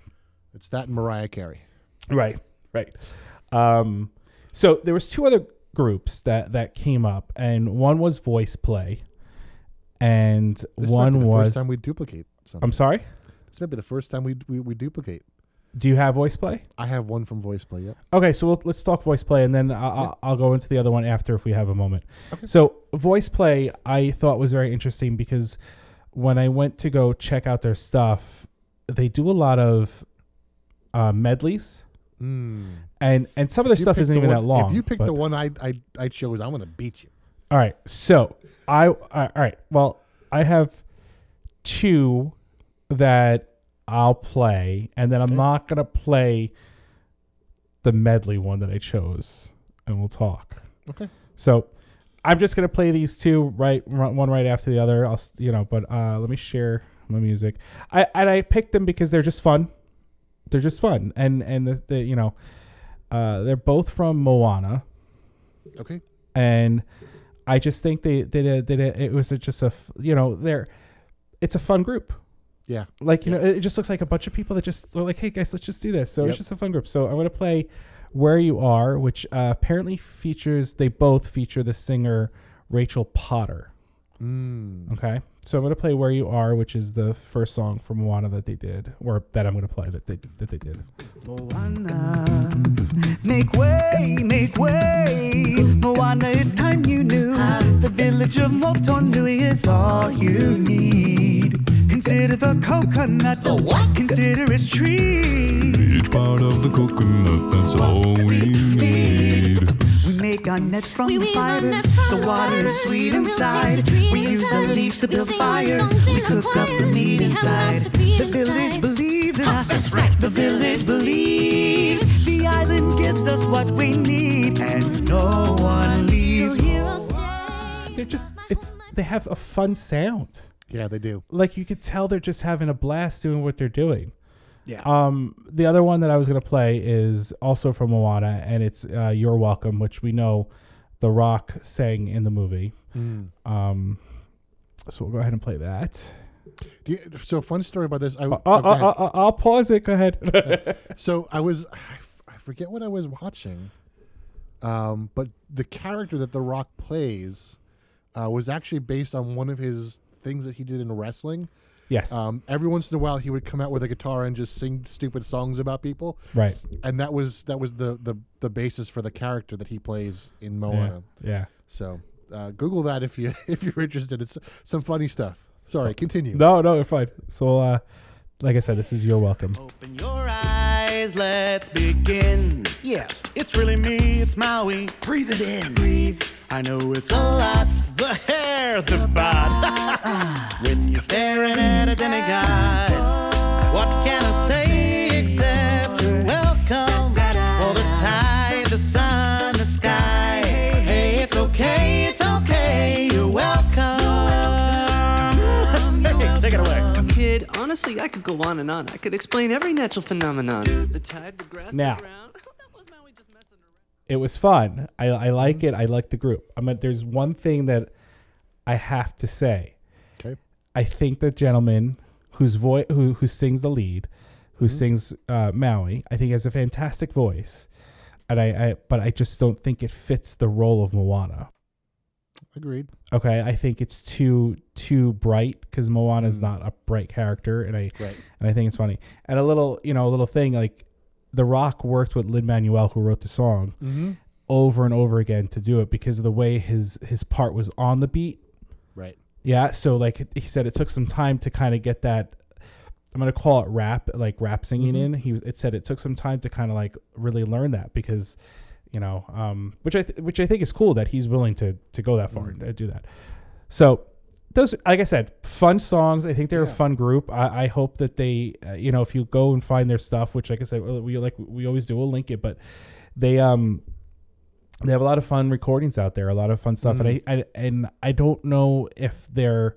it's that and Mariah Carey. Right, right. Um, so there was two other groups that that came up, and one was Voiceplay, and one was. This might be the was. first time we duplicate something. I'm sorry. this might be the first time we, we we duplicate. Do you have Voiceplay? I have one from Voiceplay. Yep. Okay, so we'll, let's talk Voiceplay, and then I'll, I'll, I'll go into the other one after if we have a moment. So Voiceplay, I thought was very interesting because when I went to go check out their stuff, they do a lot of uh, medleys, Mm. and and some of their stuff isn't the even one- that long. If you pick the one I, I I chose, I'm gonna beat you. All right. So I all right. Well, I have two that I'll play, and then I'm not gonna play the medley one that I chose, and we'll talk. Okay. So I'm just gonna play these two right, one right after the other. I'll you know, but uh, let me share my music. I and I picked them because they're just fun. They're just fun, and and the, the you know, uh, they're both from Moana Okay. and I just think they did a, did a, it was a, just a you know they're it's a fun group Yeah. like you know it just looks like a bunch of people that just are like hey guys let's just do this so Yep. it's just a fun group so I'm gonna play where you are which uh, apparently features they both feature the singer Rachel Potter Mm. okay so I'm gonna play where you are which is the first song from Moana that they did or that I'm gonna play that they that they did Moana, make way, make way. Moana, it's time you knew. The village of Motunui is all you need. Consider the coconut. The what? Consider its tree. Each part of the coconut, that's all we need. We make our nets from We the fibers. from The the water is sweet inside. taste of tree We use the leaves to build fires. We cook up the meat inside. lots to feed The village believes in ah, us. That's right. The village believes. The island gives us what we need, and no one leaves. So here I'll stay. they're just it's they have a fun sound Yeah, they do. like you could tell they're just having a blast doing what they're doing. Yeah. Um, the other one that I was gonna play is also from Moana, and it's uh, "You're Welcome," which we know The Rock sang in the movie. Mm. Um, so we'll go ahead and play that. Do you, so fun story about this. I, oh, uh, uh, uh, I'll pause it. Go ahead. So I was, I, f- I forget what I was watching, um, but the character that The Rock plays uh, was actually based on one of his things that he did in wrestling. yes. Um, every once in a while, he would come out with a guitar and just sing stupid songs about people, right. and that was that was the the, the basis for the character that he plays in Moana. Yeah. So uh, Google that if you if you're interested. It's some funny stuff. Sorry, continue. No, no, you're fine. So, uh, like I said, this is "You're Welcome." Open your eyes, let's begin. Yes, it's really me, it's Maui. Breathe it in. Breathe. I know it's a lot. The hair, the bod. when you're staring at a demigod. What can I say except welcome? For the tide, the sun, the sky. Hey, it's okay, away. Honestly, I could go on and on. I could explain every natural phenomenon. The tide, the grass, Now. the ground. That was Maui just messing around. It was fun. I, I like it. I like the group. I mean, there's one thing that I have to say. Okay. I think the gentleman whose voice who who sings the lead, who sings uh, Maui, I think has a fantastic voice, and I, I but I just don't think it fits the role of Moana. Agreed. Okay, I think it's too too bright because Moana is not a bright character, and I Right. and I think it's funny. And a little you know a little thing like, The Rock worked with Lin Manuel who wrote the song Mm-hmm. over and over again to do it because of the way his his part was on the beat. Right. Yeah, so like he said, it took some time to kind of get that. I'm gonna call it rap, like rap singing in. He was. It said it took some time to kind of like really learn that because, you know, um, which I th- which I think is cool that he's willing to to go that far and uh, do that. So those, like I said, fun songs. I think they're a fun group. I, I hope that they, uh, you know, if you go and find their stuff, which like I said, we like we always do, we'll link it. But they um they have a lot of fun recordings out there, a lot of fun stuff, and I, I and I don't know if they're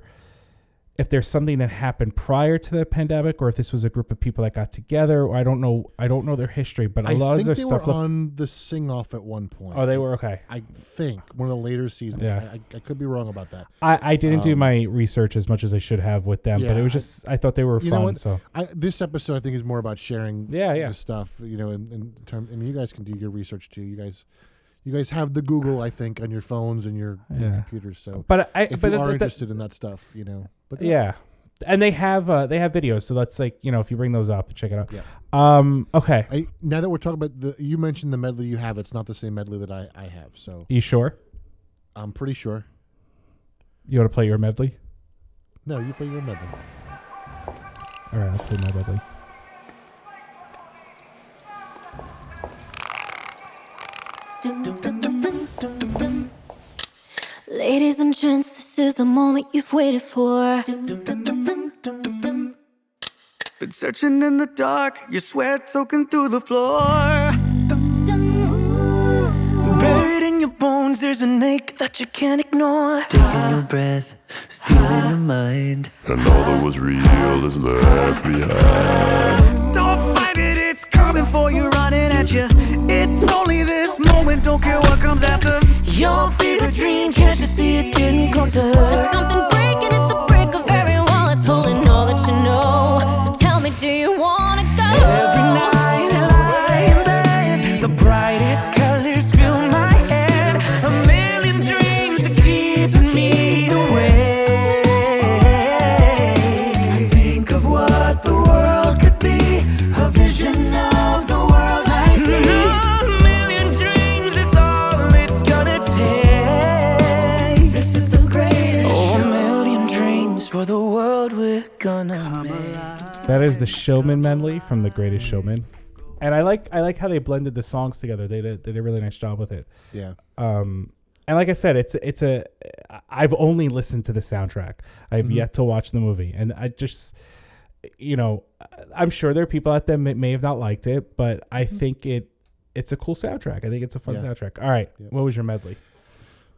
if there's something that happened prior to the pandemic or if this was a group of people that got together. Or I don't know. I don't know their history, but a I lot of they their were stuff. Look, on the sing off at one point. oh, they were okay. I think one of the later seasons. Yeah. I, I, I could be wrong about that. I, I didn't do Um, my research as much as I should have with them, but it was just I, thought they were You know fun. So I, this episode, I think, is more about sharing. Yeah, yeah. The stuff, you know, in, in term. I mean, you guys can do your research too. You guys, you guys have the Google, I think, on your phones and your, your computers. So, but I if but you are interested in that stuff, you know, look it up. yeah, and they have uh, they have videos, so that's like you know if you bring those up, check it out. Yeah. Um. Okay. I, now that we're talking about the, you mentioned the medley you have. It's not the same medley that I, I have. So You sure? I'm pretty sure. You want to play your medley? No, you play your medley. All right, I'll play my medley. Ladies and gents, this is the moment you've waited for. Been searching in the dark, your sweat soaking through the floor. Buried in your bones, there's an ache that you can't ignore. Taking your breath, stealing your mind. And all that was real is left behind. Don't fight it, it's coming for you, running at you. It's only this moment, don't care what comes after. Your fever dream, can't you see it's getting closer? There's something breaking at the break of every wall. It's holding all that you know. So tell me, do you wanna go? Every night in bed, the brightest is the Showman medley from The Greatest Showman, and I like I like how they blended the songs together. They did, they did a really nice job with it. Yeah. Um, and like I said, it's it's a I've only listened to the soundtrack. I've yet to watch the movie, and I just you know I'm sure there are people out there that may have not liked it, but I think it it's a cool soundtrack. I think it's a fun Yeah. soundtrack. All right, what was your medley?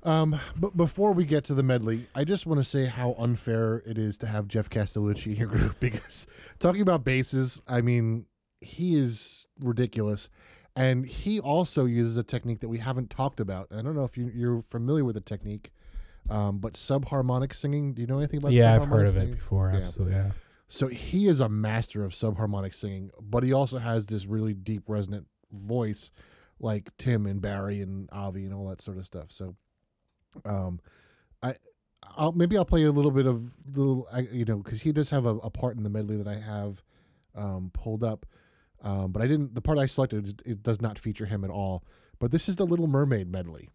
Um, but before we get to the medley, I just want to say how unfair it is to have Jeff Castellucci in your group because talking about basses, I mean, he is ridiculous. And he also uses a technique that we haven't talked about. And I don't know if you, you're familiar with the technique, um, but subharmonic singing. Do you know anything about yeah, I've heard of it before. Yeah. Absolutely, yeah. So he is a master of subharmonic singing, but he also has this really deep, resonant voice, like Tim and Barry and Avi and all that sort of stuff. So, um, I, I'll maybe I'll play a little bit of little, I- you know, because he does have a, a part in the medley that I have, um, pulled up, um, but I didn't. The part I selected it does not feature him at all. But this is the Little Mermaid medley.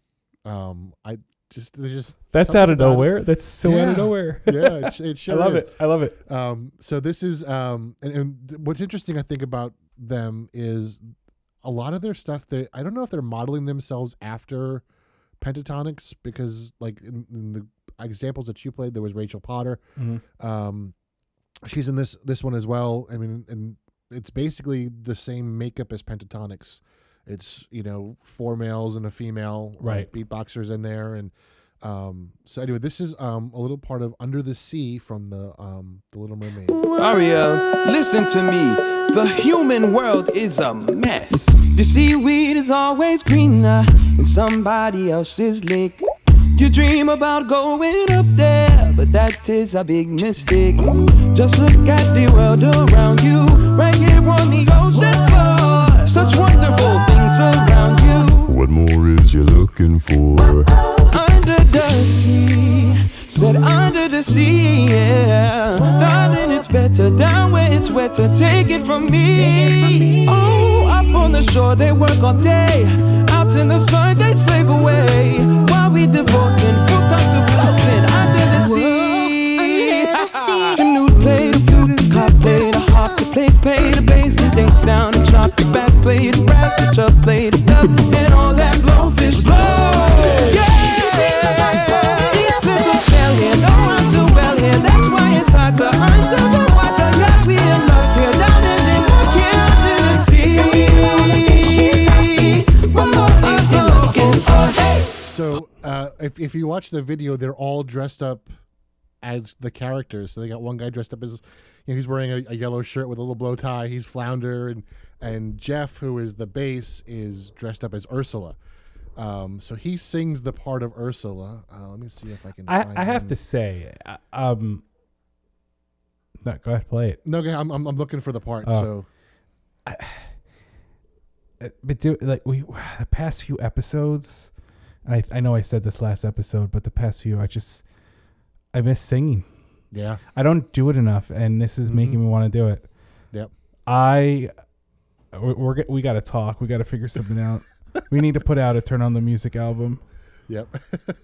Um, I just there's just That's out of about nowhere. That's so out of nowhere. Yeah, it, it I love is. it. I love it. Um, so this is um, and, and th- what's interesting, I think, about them is a lot of their stuff. They I don't know if they're modeling themselves after Pentatonix because, like in, in the examples that you played, there was Rachel Potter. Mhm. Um, she's in this this one as well. I mean, and it's basically the same makeup as Pentatonix. It's you know four males and a female, Right. beatboxers in there, and um, so anyway, this is um, a little part of Under the Sea from the um, the Little Mermaid. Ariel, listen to me. The human world is a mess. The seaweed is always greener in somebody else's lake. You dream about going up there, but that is a big mistake. Just look at the world around you, right here on the ocean floor. Such wonderful things around you. What more is you looking for? Under the sea, said under the sea, yeah. Darling, it's better down where it's wetter. Take it from me. Oh, up on the shore they work all day. Out in the sun they slave away. While we devoting full time to floating under the sea. The nude play the flute, the cop play the harp, the place play the bass, the day sound and chop, the bass play the brass, the chub play the dub, and all that blowfish blow. Yeah, uh, if if you watch the video, they're all dressed up as the characters. So they got one guy dressed up as you know, he's wearing a, a yellow shirt with a little bow tie. He's Flounder, and and Jeff, who is the bass, is dressed up as Ursula. Um, so he sings the part of Ursula. Uh, let me see if I can. I, find I have him. to say, uh, um, no, go ahead, play it. No, I'm, I'm I'm looking for the part. Oh. So Uh, But do like we the past few episodes, and I I know I said this last episode, but the past few I just I miss singing. yeah, I don't do it enough, and this is making me want to do it. yep. I we're, we're we got to talk. We got to figure something out. We need to put out a turn on the music album, Yep.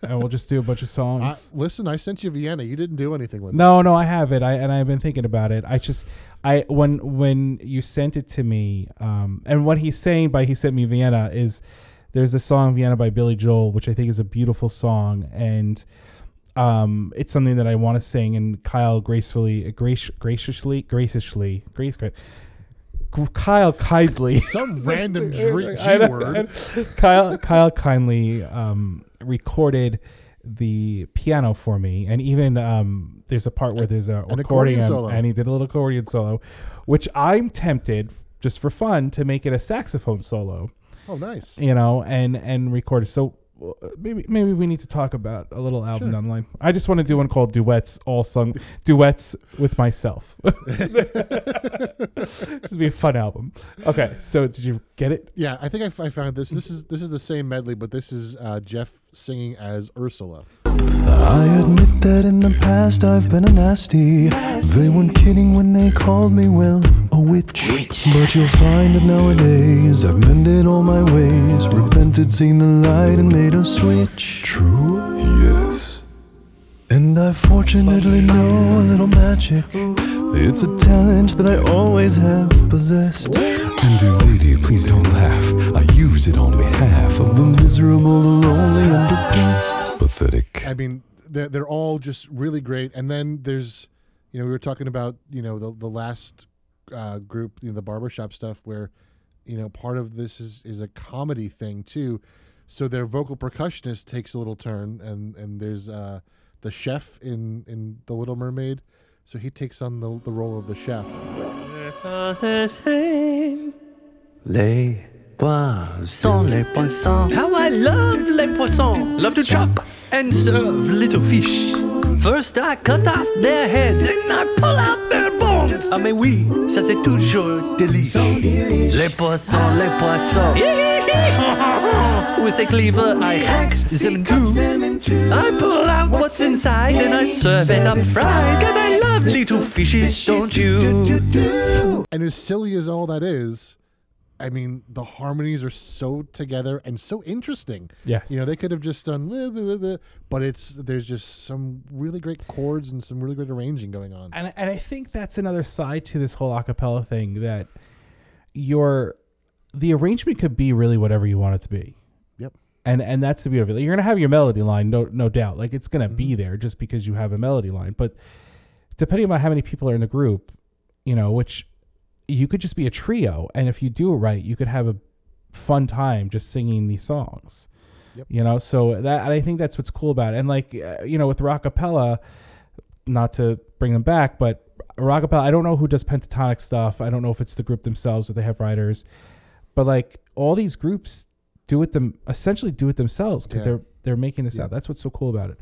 and we'll just do a bunch of songs. I, listen, I sent you Vienna. You didn't do anything with it. No, no, I have it. I and I've been thinking about it. I just I when when you sent it to me, um, and what he's saying by he sent me Vienna is there's a song Vienna by Billy Joel, which I think is a beautiful song, and um, it's something that I want to sing. And Kyle gracefully, grace, graciously, graciously, grace, Kyle kindly Some random G word. Kyle Kyle kindly um, recorded the piano for me, and even um, there's a part where there's a An accordion accordion, solo. and he did a little accordion solo, which I'm tempted just for fun to make it a saxophone solo, Oh, nice. you know, and and record. So uh, maybe maybe we need to talk about a little album Sure. down the line. I just want to do one called duets, all sung duets with myself. this would be a fun album. Okay, so did you get it? Yeah, I think I, f- I found this. This is this is the same medley, but this is uh, Jeff singing as Ursula. I admit that in the past I've been a nasty. They weren't kidding when they called me, well, a witch. But you'll find that nowadays I've mended all my ways, repented, seen the light, and made a switch. True? Yes. And I fortunately know a little magic. It's a talent that I always have possessed. And dear lady, please don't laugh. I use it on behalf of the miserable, the lonely, and the depressed. Pathetic. I mean, they're, they're all just really great. And then there's, you know, we were talking about, you know, the, the last uh, group, you know, the barbershop stuff where, you know, part of this is, is a comedy thing too. So their vocal percussionist takes a little turn and, and there's uh, the chef in, in The Little Mermaid. So he takes on the, the role of the chef. Les poissons, les poissons. How I love les poissons. Love to chop and serve little fish. First I cut off their head, then I pull out their bones. Ah mais oui, ça c'est toujours délicieux. Les poissons, les poissons. With a cleaver I hack them too. I pull out what's inside and I serve it up fried. Cause I love little fishes, don't you? And as silly as all that is, I mean, the harmonies are so together and so interesting. Yes. You know, they could have just done, "Leh, leh, leh, leh," but it's there's just some really great chords and some really great arranging going on. and and I think that's another side to this whole acapella thing that your the arrangement could be really whatever you want it to be. Yep. And and that's the beauty of it. You're gonna have your melody line, no no doubt. Like it's gonna be Mm-hmm. there just because you have a melody line. But depending on how many people are in the group, you know, which you could just be a trio, and if you do it right, you could have a fun time just singing these songs. Yep. You know, so that and I think that's what's cool about it. And like uh, you know, with rockapella, not to bring them back, but Rockapella. I don't know who does pentatonic stuff. I don't know if it's the group themselves or they have writers, but like all these groups do it them essentially do it themselves because Yeah. they're they're making this Yeah. out. That's what's so cool about it.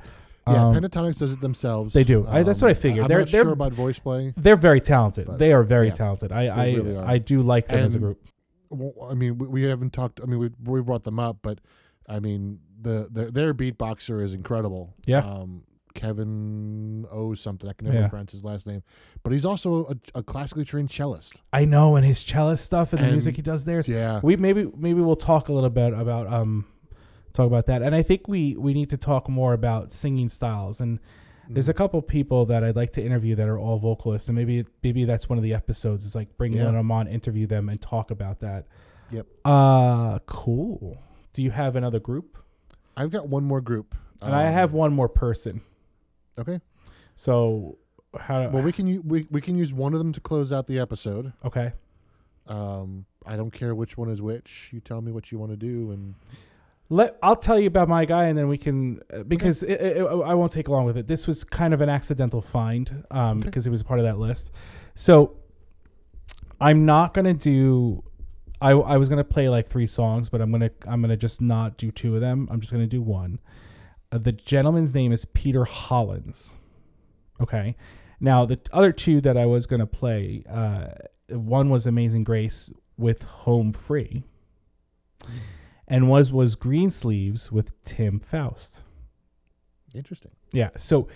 Yeah, Um, Pentatonix does it themselves. They do. I, that's what I Um, figured. I'm they're not they're sure about voice playing. They're very talented. but they are very yeah, talented. I they I really are. I do like them as a group. well, I mean, we, we haven't talked. I mean, we we brought them up, but I mean, the their their beatboxer is incredible. Yeah. Um, Kevin O something. I can never Yeah. pronounce his last name, but he's also a, a classically trained cellist. I know, and his cellist stuff and, the music he does there. is- yeah. we maybe maybe we'll talk a little bit about um talk about that, and I think we we need to talk more about singing styles. And there's a Mm. couple people that I'd like to interview that are all vocalists, and maybe maybe that's one of the episodes. Is like bring Yeah. them on, interview them, and talk about that. Yep. Uh cool. Do you have another group? I've got one more group, And I Um, have one more person. Okay. So how? Well, we can u- we we can use one of them to close out the episode. Okay. Um, I don't care which one is which. You tell me what you want to do, and Let I'll tell you about my guy, and then we can uh, because it, it, it- I won't take long with it. This was kind of an accidental find um, because it was part of that list. So I'm not gonna do. I I was gonna play like three songs, but I'm gonna I'm gonna just not do two of them. I'm just gonna do one. Uh, the gentleman's name is Peter Hollens. Okay. Now the other two that I was gonna play, uh, one was Amazing Grace with Home Free and was was Greensleeves with Tim Foust. interesting. Yeah, so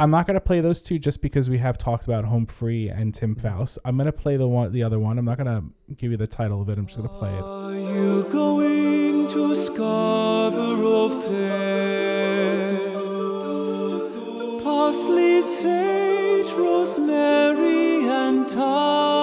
I'm not gonna play those two just because we have talked about Home Free and Tim mm-hmm. Foust. I'm gonna play the one, the other one. I'm not gonna give you the title of it. I'm just gonna play it. Are you going to Scarborough Fair? Parsley, sage, rosemary, and thyme.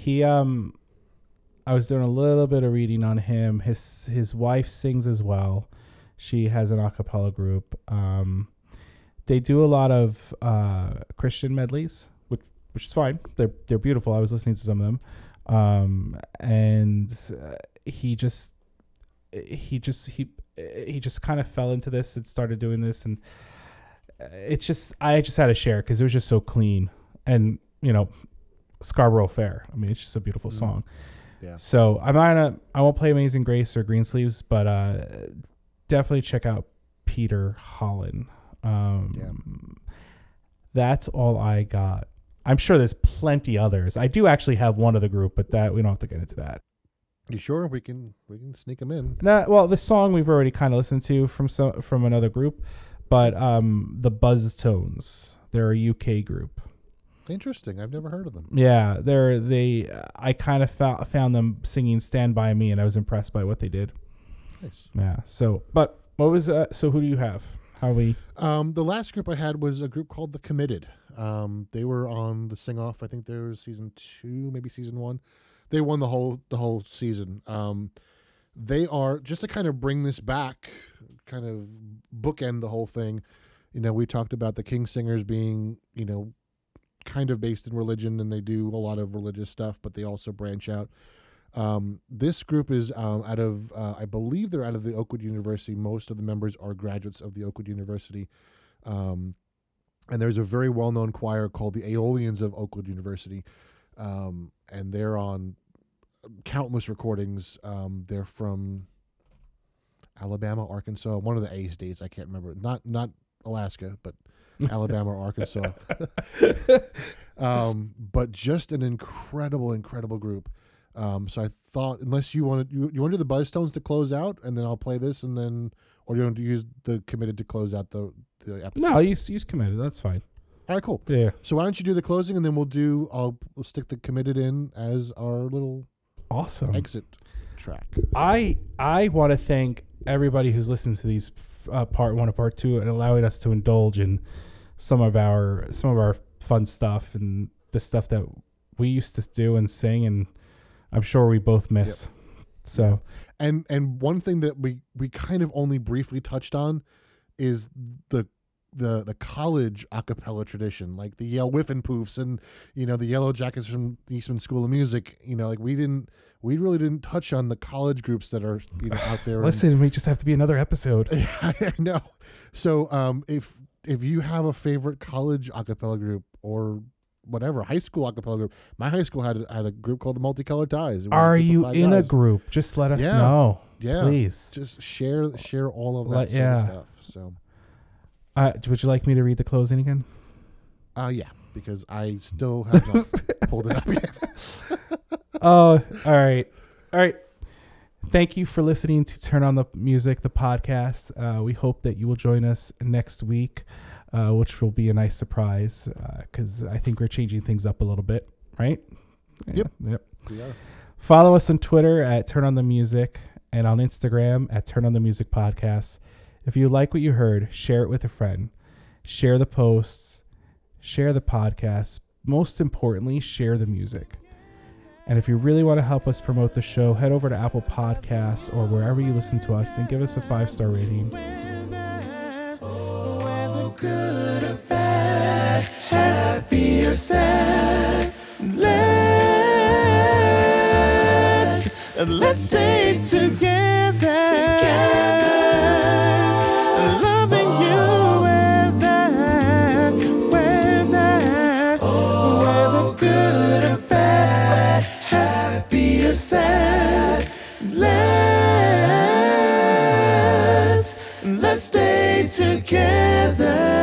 He um, I was doing a little bit of reading on him. His his wife sings as well. She has an a cappella group. Um, they do a lot of uh, Christian medleys, which which is fine. They're they're beautiful. I was listening to some of them, um, and uh, he just he just he he just kind of fell into this and started doing this, and uh, it's just I just had to share because it was just so clean, and you know, Scarborough Fair. I mean, it's just a beautiful Mm. song. Yeah. So I'm not gonna I won't play Amazing Grace or Greensleeves, but uh, definitely check out Peter Hollens. Um, yeah. That's all I got. I'm sure there's plenty others. I do actually have one of the group, but that we don't have to get into that. You sure we can we can sneak them in? Nah, well, the song we've already kind of listened to from some from another group, but um, the Buzz Tones. They're a UK group. Interesting. I've never heard of them. Yeah, they're they. I kind of found found them singing "Stand by Me," and I was impressed by what they did. Nice. Yeah. So, but what was uh, so? Who do you have? How we? Um, the last group I had was a group called The Committed. Um, they were on the Sing Off. I think there was season two, maybe season one. They won the whole the whole season. Um, they are just to kind of bring this back, kind of bookend the whole thing. You know, we talked about the King's Singers being, you know, kind of based in religion, and they do a lot of religious stuff, but they also branch out. Um, this group is um, out of, uh, I believe they're out of the Oakwood University. Most of the members are graduates of the Oakwood University. Um, and there's a very well known choir called the Aeolians of Oakwood University. Um, and they're on countless recordings. Um, they're from Alabama, Arkansas, one of the A states. I can't remember. Not not Alaska, but Alabama or Arkansas. um, but just an incredible, incredible group. Um, so I thought, unless you wanted, you, you want to do the Buzzstones to close out, and then I'll play this, and then, or you want to use the committed to close out the the episode. No, use use committed. That's fine. All right, cool. Yeah. So why don't you do the closing, and then we'll do. I'll we'll stick the committed in as our little Awesome. exit track. I I want to thank everybody who's listened to these uh, part one and part two and allowing us to indulge in some of our some of our fun stuff and the stuff that we used to do and sing and I'm sure we both miss. So And and one thing that we we kind of only briefly touched on is the the the college a cappella tradition, like the Yale Whiffenpoofs and you know the Yellow Jackets from the Eastman School of Music. You know, like we didn't we really didn't touch on the college groups that are you know out there. and- listen, we just have to be another episode. I know. So um, if if you have a favorite college a cappella group or whatever high school a cappella group, my high school had a, had a group called the Multicolored Ties. It was a Are you in a group? Just let us Yeah. know. Yeah, Please. just share share all of that Let- yeah. of stuff. So, Uh, would you like me to read the closing again? uh, yeah, because I still have not pulled it up yet. oh, all right. All right. Thank you for listening to Turn on the Music, the podcast. Uh, we hope that you will join us next week, uh, which will be a nice surprise because I think we're changing things up a little bit, right? Yep. Yeah, Yep. We are. Follow us on Twitter at Turn on the Music and on Instagram at Turn on the Music Podcast. If you like what you heard, share it with a friend. Share the posts, share the podcast. Most importantly, share the music. And if you really want to help us promote the show, head over to Apple Podcasts or wherever you listen to us and give us a five star rating. let's stay together, Let's, let's stay together.